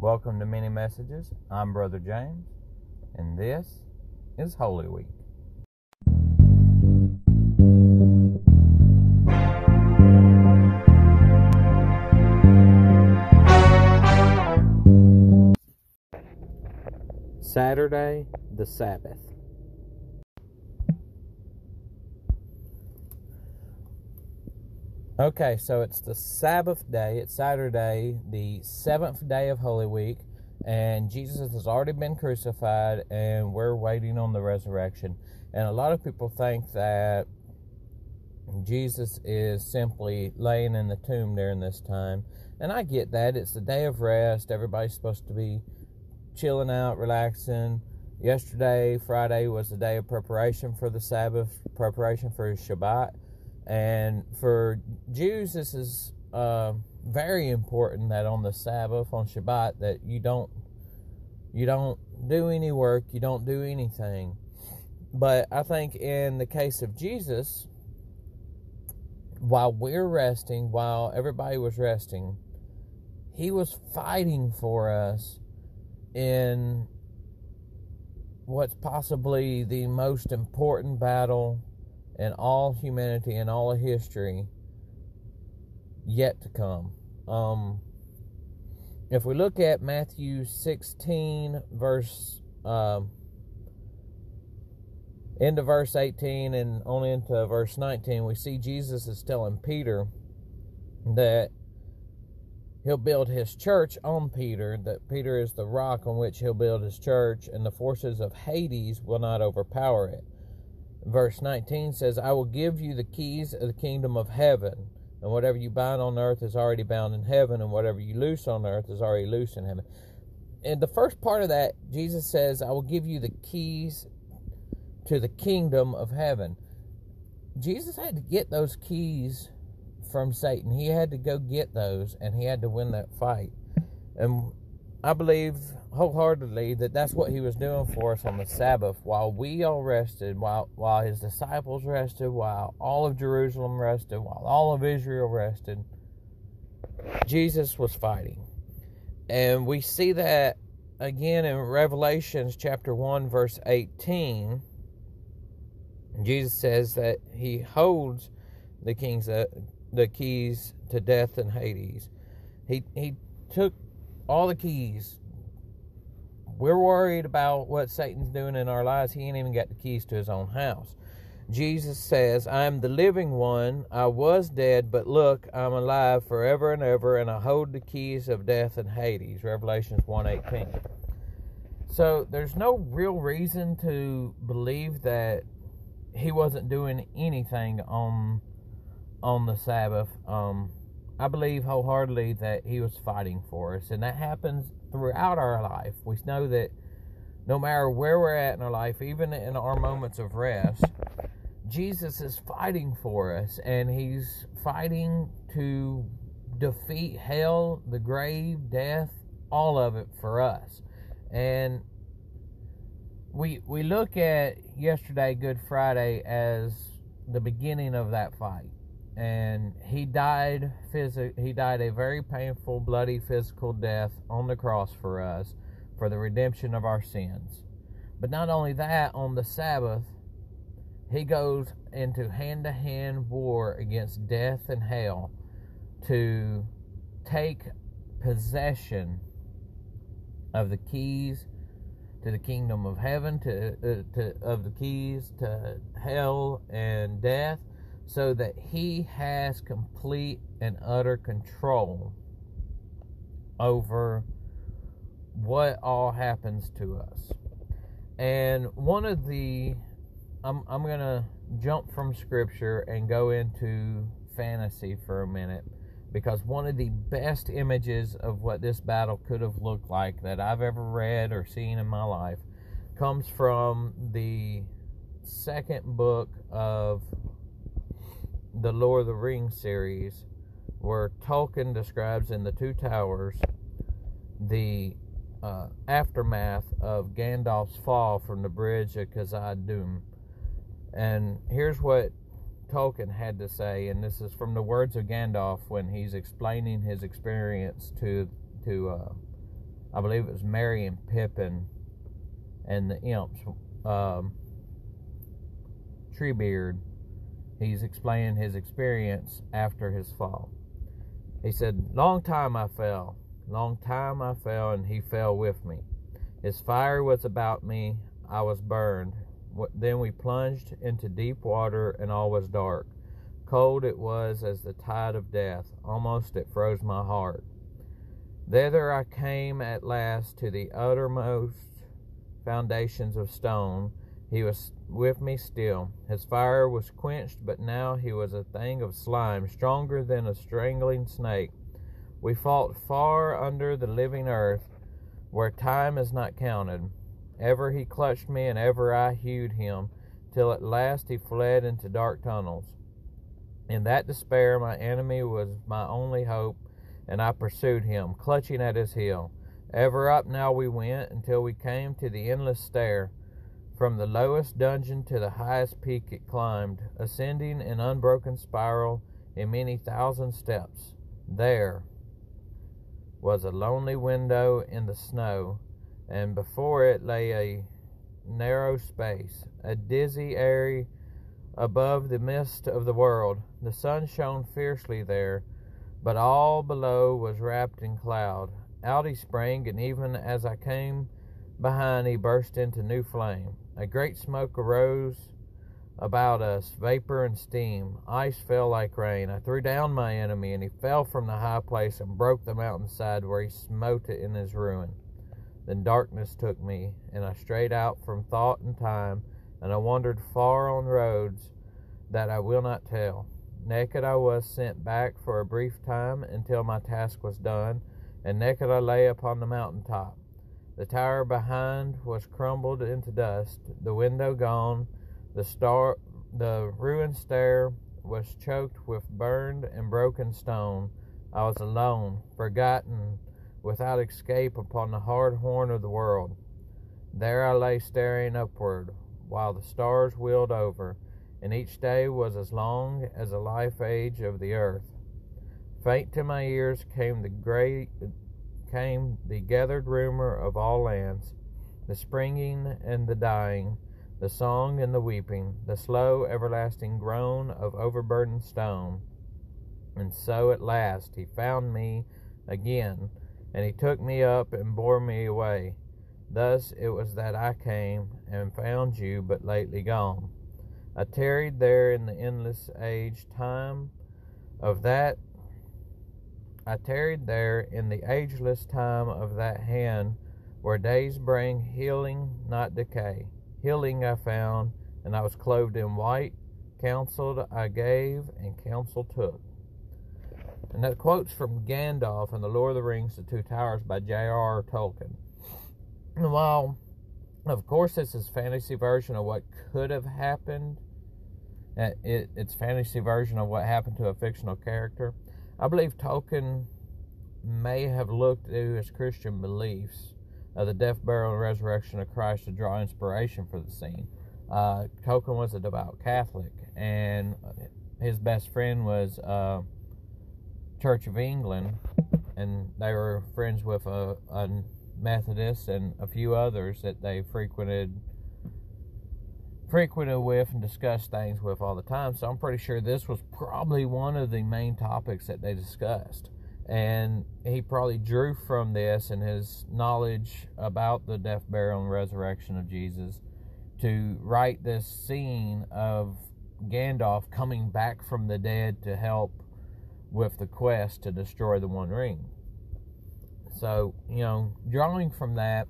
Welcome to Many Messages. I'm Brother James, and this is Holy Week. Saturday, the Sabbath. Okay, so it's the Sabbath day. It's Saturday, the seventh day of Holy Week, and Jesus has already been crucified, and we're waiting on the resurrection. And a lot of people think that Jesus is simply laying in the tomb during this time. And I get that. It's the day of rest. Everybody's supposed to be chilling out, relaxing. Yesterday, Friday, was the day of preparation for the Sabbath, preparation for Shabbat. And for Jews, this is uh, very important that on the Sabbath, on Shabbat, that you don't you don't do any work, you don't do anything. But I think in the case of Jesus, while we're resting, while everybody was resting, he was fighting for us in what's possibly the most important battle in all humanity and all of history yet to come. Um, if we look at Matthew 16, verse, um, into verse 18 and on into verse 19, we see Jesus is telling Peter that he'll build his church on Peter, that Peter is the rock on which he'll build his church, and the forces of Hades will not overpower it. Verse 19 says, I will give you the keys of the kingdom of heaven, and whatever you bind on earth is already bound in heaven, and whatever you loose on earth is already loose in heaven. In the first part of that, Jesus says, I will give you the keys to the kingdom of heaven. Jesus had to get those keys from Satan. He had to go get those and he had to win that fight. And I believe wholeheartedly that that's what he was doing for us on the Sabbath while we all rested, while while his disciples rested, while all of Jerusalem rested, while all of Israel rested. Jesus was fighting. And we see that again in Revelations chapter 1 verse 18 Jesus says that he holds the kings uh, the keys to death and Hades. He he took all the keys. We're worried about what Satan's doing in our lives. He ain't even got the keys to his own house. Jesus says, I am the living one. I was dead, but look, I'm alive forever and ever, and I hold the keys of death and Hades. Revelations 1.18. So there's no real reason to believe that he wasn't doing anything on on the Sabbath. Um, I believe wholeheartedly that he was fighting for us, and that happens throughout our life. We know that no matter where we're at in our life, even in our moments of rest, Jesus is fighting for us, and he's fighting to defeat hell, the grave, death, all of it for us. And we we look at yesterday Good Friday as the beginning of that fight. And he died phys- he died a very painful, bloody physical death on the cross for us for the redemption of our sins. But not only that, on the Sabbath, he goes into hand to hand war against death and hell to take possession of the keys to the kingdom of heaven, to, uh, to of the keys to hell and death, so that he has complete and utter control over what all happens to us. And one of the I'm I'm going to jump from scripture and go into fantasy for a minute because one of the best images of what this battle could have looked like that I've ever read or seen in my life comes from the second book of the Lord of the Rings series, where Tolkien describes in the Two Towers the uh, aftermath of Gandalf's fall from the bridge of Khazad-dûm. And here's what Tolkien had to say, and this is from the words of Gandalf when he's explaining his experience to to uh, I believe it was Merry and Pippin and the imps. Um, Treebeard, he's explaining his experience after his fall. He said, Long time I fell, long time I fell, and he fell with me. His fire was about me, I was burned. Then we plunged into deep water, and all was dark. Cold it was as the tide of death, almost it froze my heart. Thither I came at last to the uttermost foundations of stone. He was with me still. His fire was quenched, but now he was a thing of slime, stronger than a strangling snake. We fought far under the living earth, where time is not counted. Ever he clutched me, and ever I hewed him, till at last he fled into dark tunnels. In that despair, my enemy was my only hope, and I pursued him, clutching at his heel. Ever up now we went until we came to the endless stair. From the lowest dungeon to the highest peak it climbed, ascending in unbroken spiral in many thousand steps. There was a lonely window in the snow, and before it lay a narrow space, a dizzy area above the mist of the world. The sun shone fiercely there, but all below was wrapped in cloud. Out he sprang, and even as I came behind, he burst into new flame. A great smoke arose about us, vapor and steam. Ice fell like rain. I threw down my enemy, and he fell from the high place and broke the mountainside where he smote it in his ruin. Then darkness took me, and I strayed out from thought and time and I wandered far on roads that I will not tell. Naked I was sent back for a brief time until my task was done, and naked I lay upon the mountain top. The tower behind was crumbled into dust, the window gone, the star the ruined stair was choked with burned and broken stone. I was alone, forgotten, without escape upon the hard horn of the world. There I lay staring upward, while the stars wheeled over, and each day was as long as the life age of the earth. Faint to my ears came the great came the gathered rumor of all lands, the springing and the dying, the song and the weeping, the slow everlasting groan of overburdened stone. And so at last he found me again, and he took me up and bore me away. Thus it was that I came and found you but lately gone. I tarried there in the endless age time of that I tarried there in the ageless time of that hand where days bring healing, not decay. Healing I found, and I was clothed in white. Counseled I gave, and counsel took. And that quote's from Gandalf in The Lord of the Rings, The Two Towers by J.R.R. Tolkien. And while, of course, this is fantasy version of what could have happened, uh, it, it's fantasy version of what happened to a fictional character. I believe Tolkien may have looked to his Christian beliefs of the death, burial, and resurrection of Christ to draw inspiration for the scene. Uh, Tolkien was a devout Catholic, and his best friend was uh, Church of England, and they were friends with a, a Methodists and a few others that they frequented frequented with and discussed things with all the time. So I'm pretty sure this was probably one of the main topics that they discussed. And he probably drew from this and his knowledge about the death, burial, and resurrection of Jesus to write this scene of Gandalf coming back from the dead to help with the quest to destroy the One Ring. So, you know, drawing from that,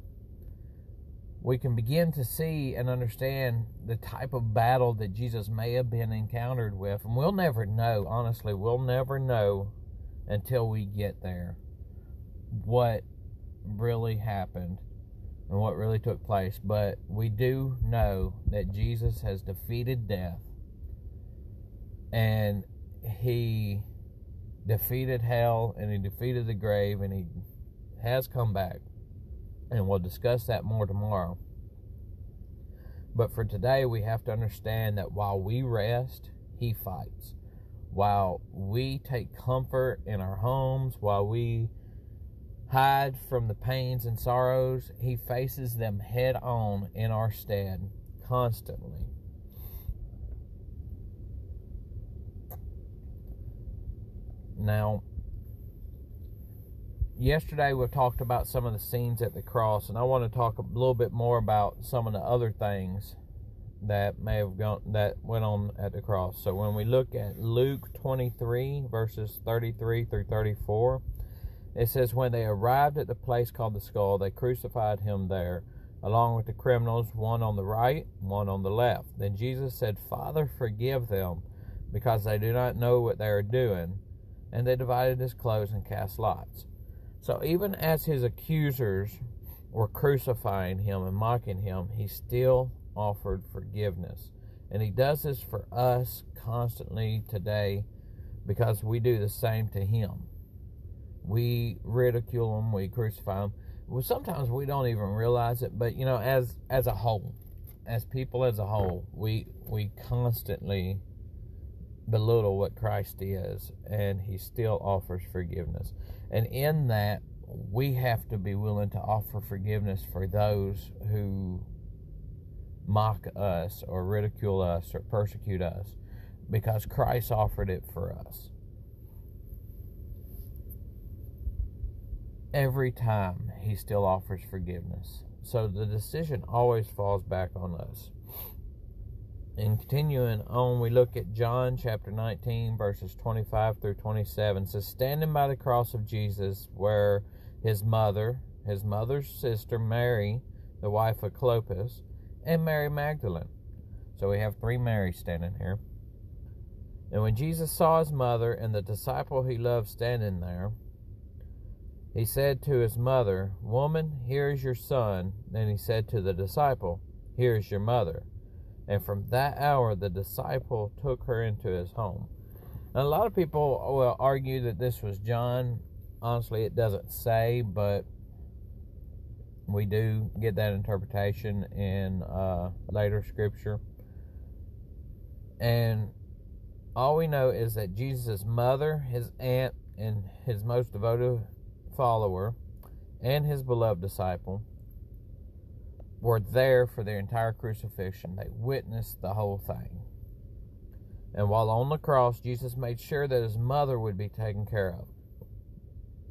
we can begin to see and understand the type of battle that Jesus may have been encountered with. And we'll never know, honestly, we'll never know until we get there what really happened and what really took place. But we do know that Jesus has defeated death and he defeated hell and he defeated the grave and he has come back. And we'll discuss that more tomorrow. But for today, we have to understand that while we rest, He fights. While we take comfort in our homes, while we hide from the pains and sorrows. He faces them head on in our stead constantly. Now, yesterday we talked about some of the scenes at the cross, and I want to talk a little bit more about some of the other things that may have gone that went on at the cross. So when we look at Luke 23 verses 33 through 34, it says when they arrived at the place called the skull, they crucified him there along with the criminals, one on the right, one on the left. Then Jesus said, "Father, forgive them, because they do not know what they are doing." And they divided his clothes and cast lots. So even as his accusers were crucifying him and mocking him, he still offered forgiveness. And he does this for us constantly today because we do the same to him. We ridicule him, we crucify him. Well, sometimes we don't even realize it, but you know, as as a whole, as people as a whole, we we constantly belittle what Christ is, and He still offers forgiveness. And in that, we have to be willing to offer forgiveness for those who mock us or ridicule us or persecute us because Christ offered it for us. Every time he still offers forgiveness. So the decision always falls back on us. And continuing on, we look at John chapter 19, verses 25 through 27. It says, Standing by the cross of Jesus, where his mother, his mother's sister Mary, the wife of Clopas, and Mary Magdalene. So we have three Marys standing here. And when Jesus saw his mother and the disciple he loved standing there, he said to his mother, Woman, here is your son. Then he said to the disciple, Here is your mother. And from that hour, the disciple took her into his home. And a lot of people will argue that this was John. Honestly, it doesn't say, but we do get that interpretation in uh, later scripture. And all we know is that Jesus' mother, his aunt, and his most devoted follower, and his beloved disciple were there for the entire crucifixion. They witnessed the whole thing. And while on the cross, Jesus made sure that his mother would be taken care of.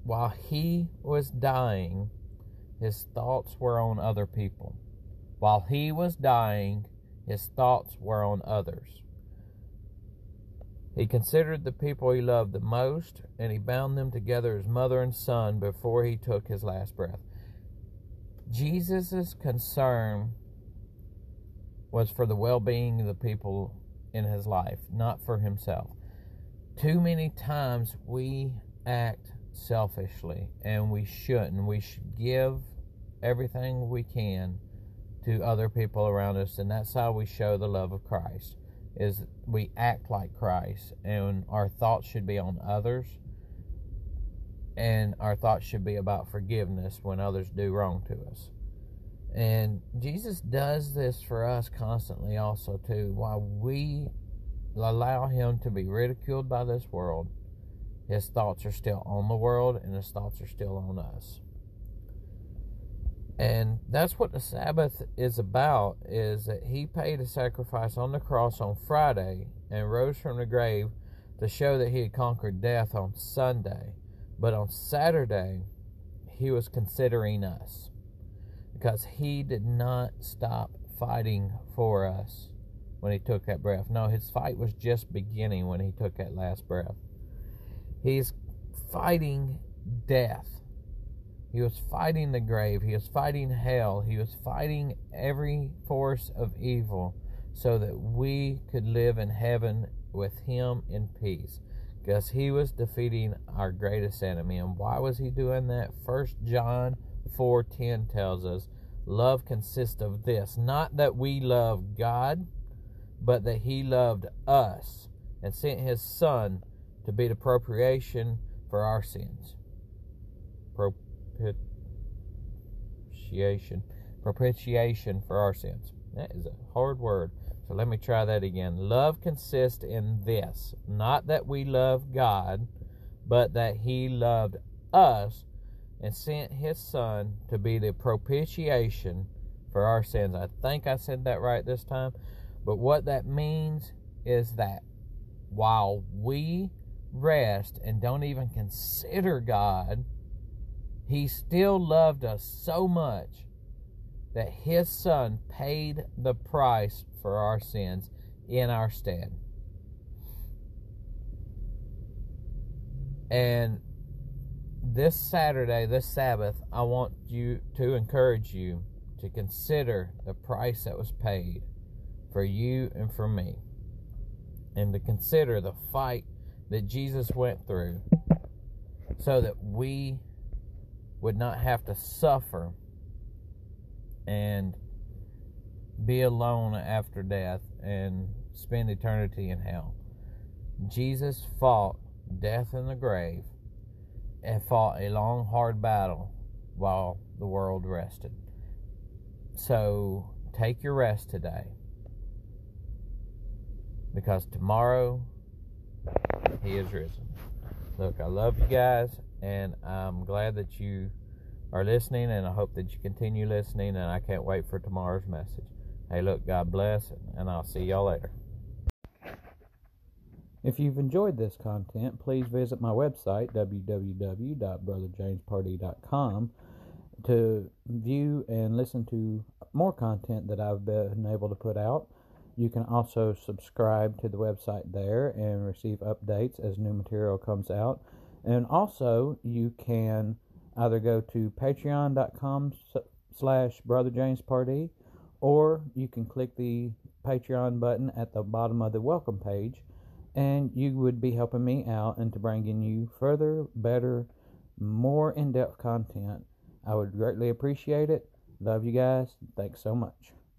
While he was dying, his thoughts were on other people. While he was dying, his thoughts were on others. He considered the people he loved the most, and he bound them together as mother and son before he took his last breath. Jesus' concern was for the well being of the people in his life, not for himself. Too many times we act selfishly, and we shouldn't. We should give everything we can to other people around us, and that's how we show the love of Christ. Is we act like Christ, and our thoughts should be on others, and our thoughts should be about forgiveness when others do wrong to us. And Jesus does this for us constantly, also too. While we allow Him to be ridiculed by this world, His thoughts are still on the world, and His thoughts are still on us and that's what the sabbath is about is that he paid a sacrifice on the cross on friday and rose from the grave to show that he had conquered death on sunday but on saturday he was considering us because he did not stop fighting for us when he took that breath no his fight was just beginning when he took that last breath he's fighting death he was fighting the grave. He was fighting hell. He was fighting every force of evil so that we could live in heaven with him in peace. Because he was defeating our greatest enemy. And why was he doing that? First John 4:10 tells us, love consists of this, not that we love God, but that he loved us and sent his son to be the propitiation for our sins. Propitiation. Propitiation for our sins. That is a hard word. So let me try that again. Love consists in this not that we love God, but that He loved us and sent his son to be the propitiation for our sins. I think I said that right this time. But what that means is that while we rest and don't even consider God, he still loved us so much that his son paid the price for our sins in our stead. And this Saturday, this Sabbath, I want you to encourage you to consider the price that was paid for you and for me. And to consider the fight that Jesus went through so that we would not have to suffer and be alone after death and spend eternity in hell. Jesus fought death in the grave and fought a long, hard battle while the world rested. So take your rest today because tomorrow he is risen. Look, I love you guys, and I'm glad that you are listening, and I hope that you continue listening, and I can't wait for tomorrow's message. Hey, look, God bless, and I'll see y'all later. If you've enjoyed this content, please visit my website, www.brotherjamesparty.com, to view and listen to more content that I've been able to put out. You can also subscribe to the website there and receive updates as new material comes out. And also, you can either go to patreon.com slash brotherjamesparty or you can click the Patreon button at the bottom of the welcome page and you would be helping me out into bringing you further, better, more in depth content. I would greatly appreciate it. Love you guys. Thanks so much.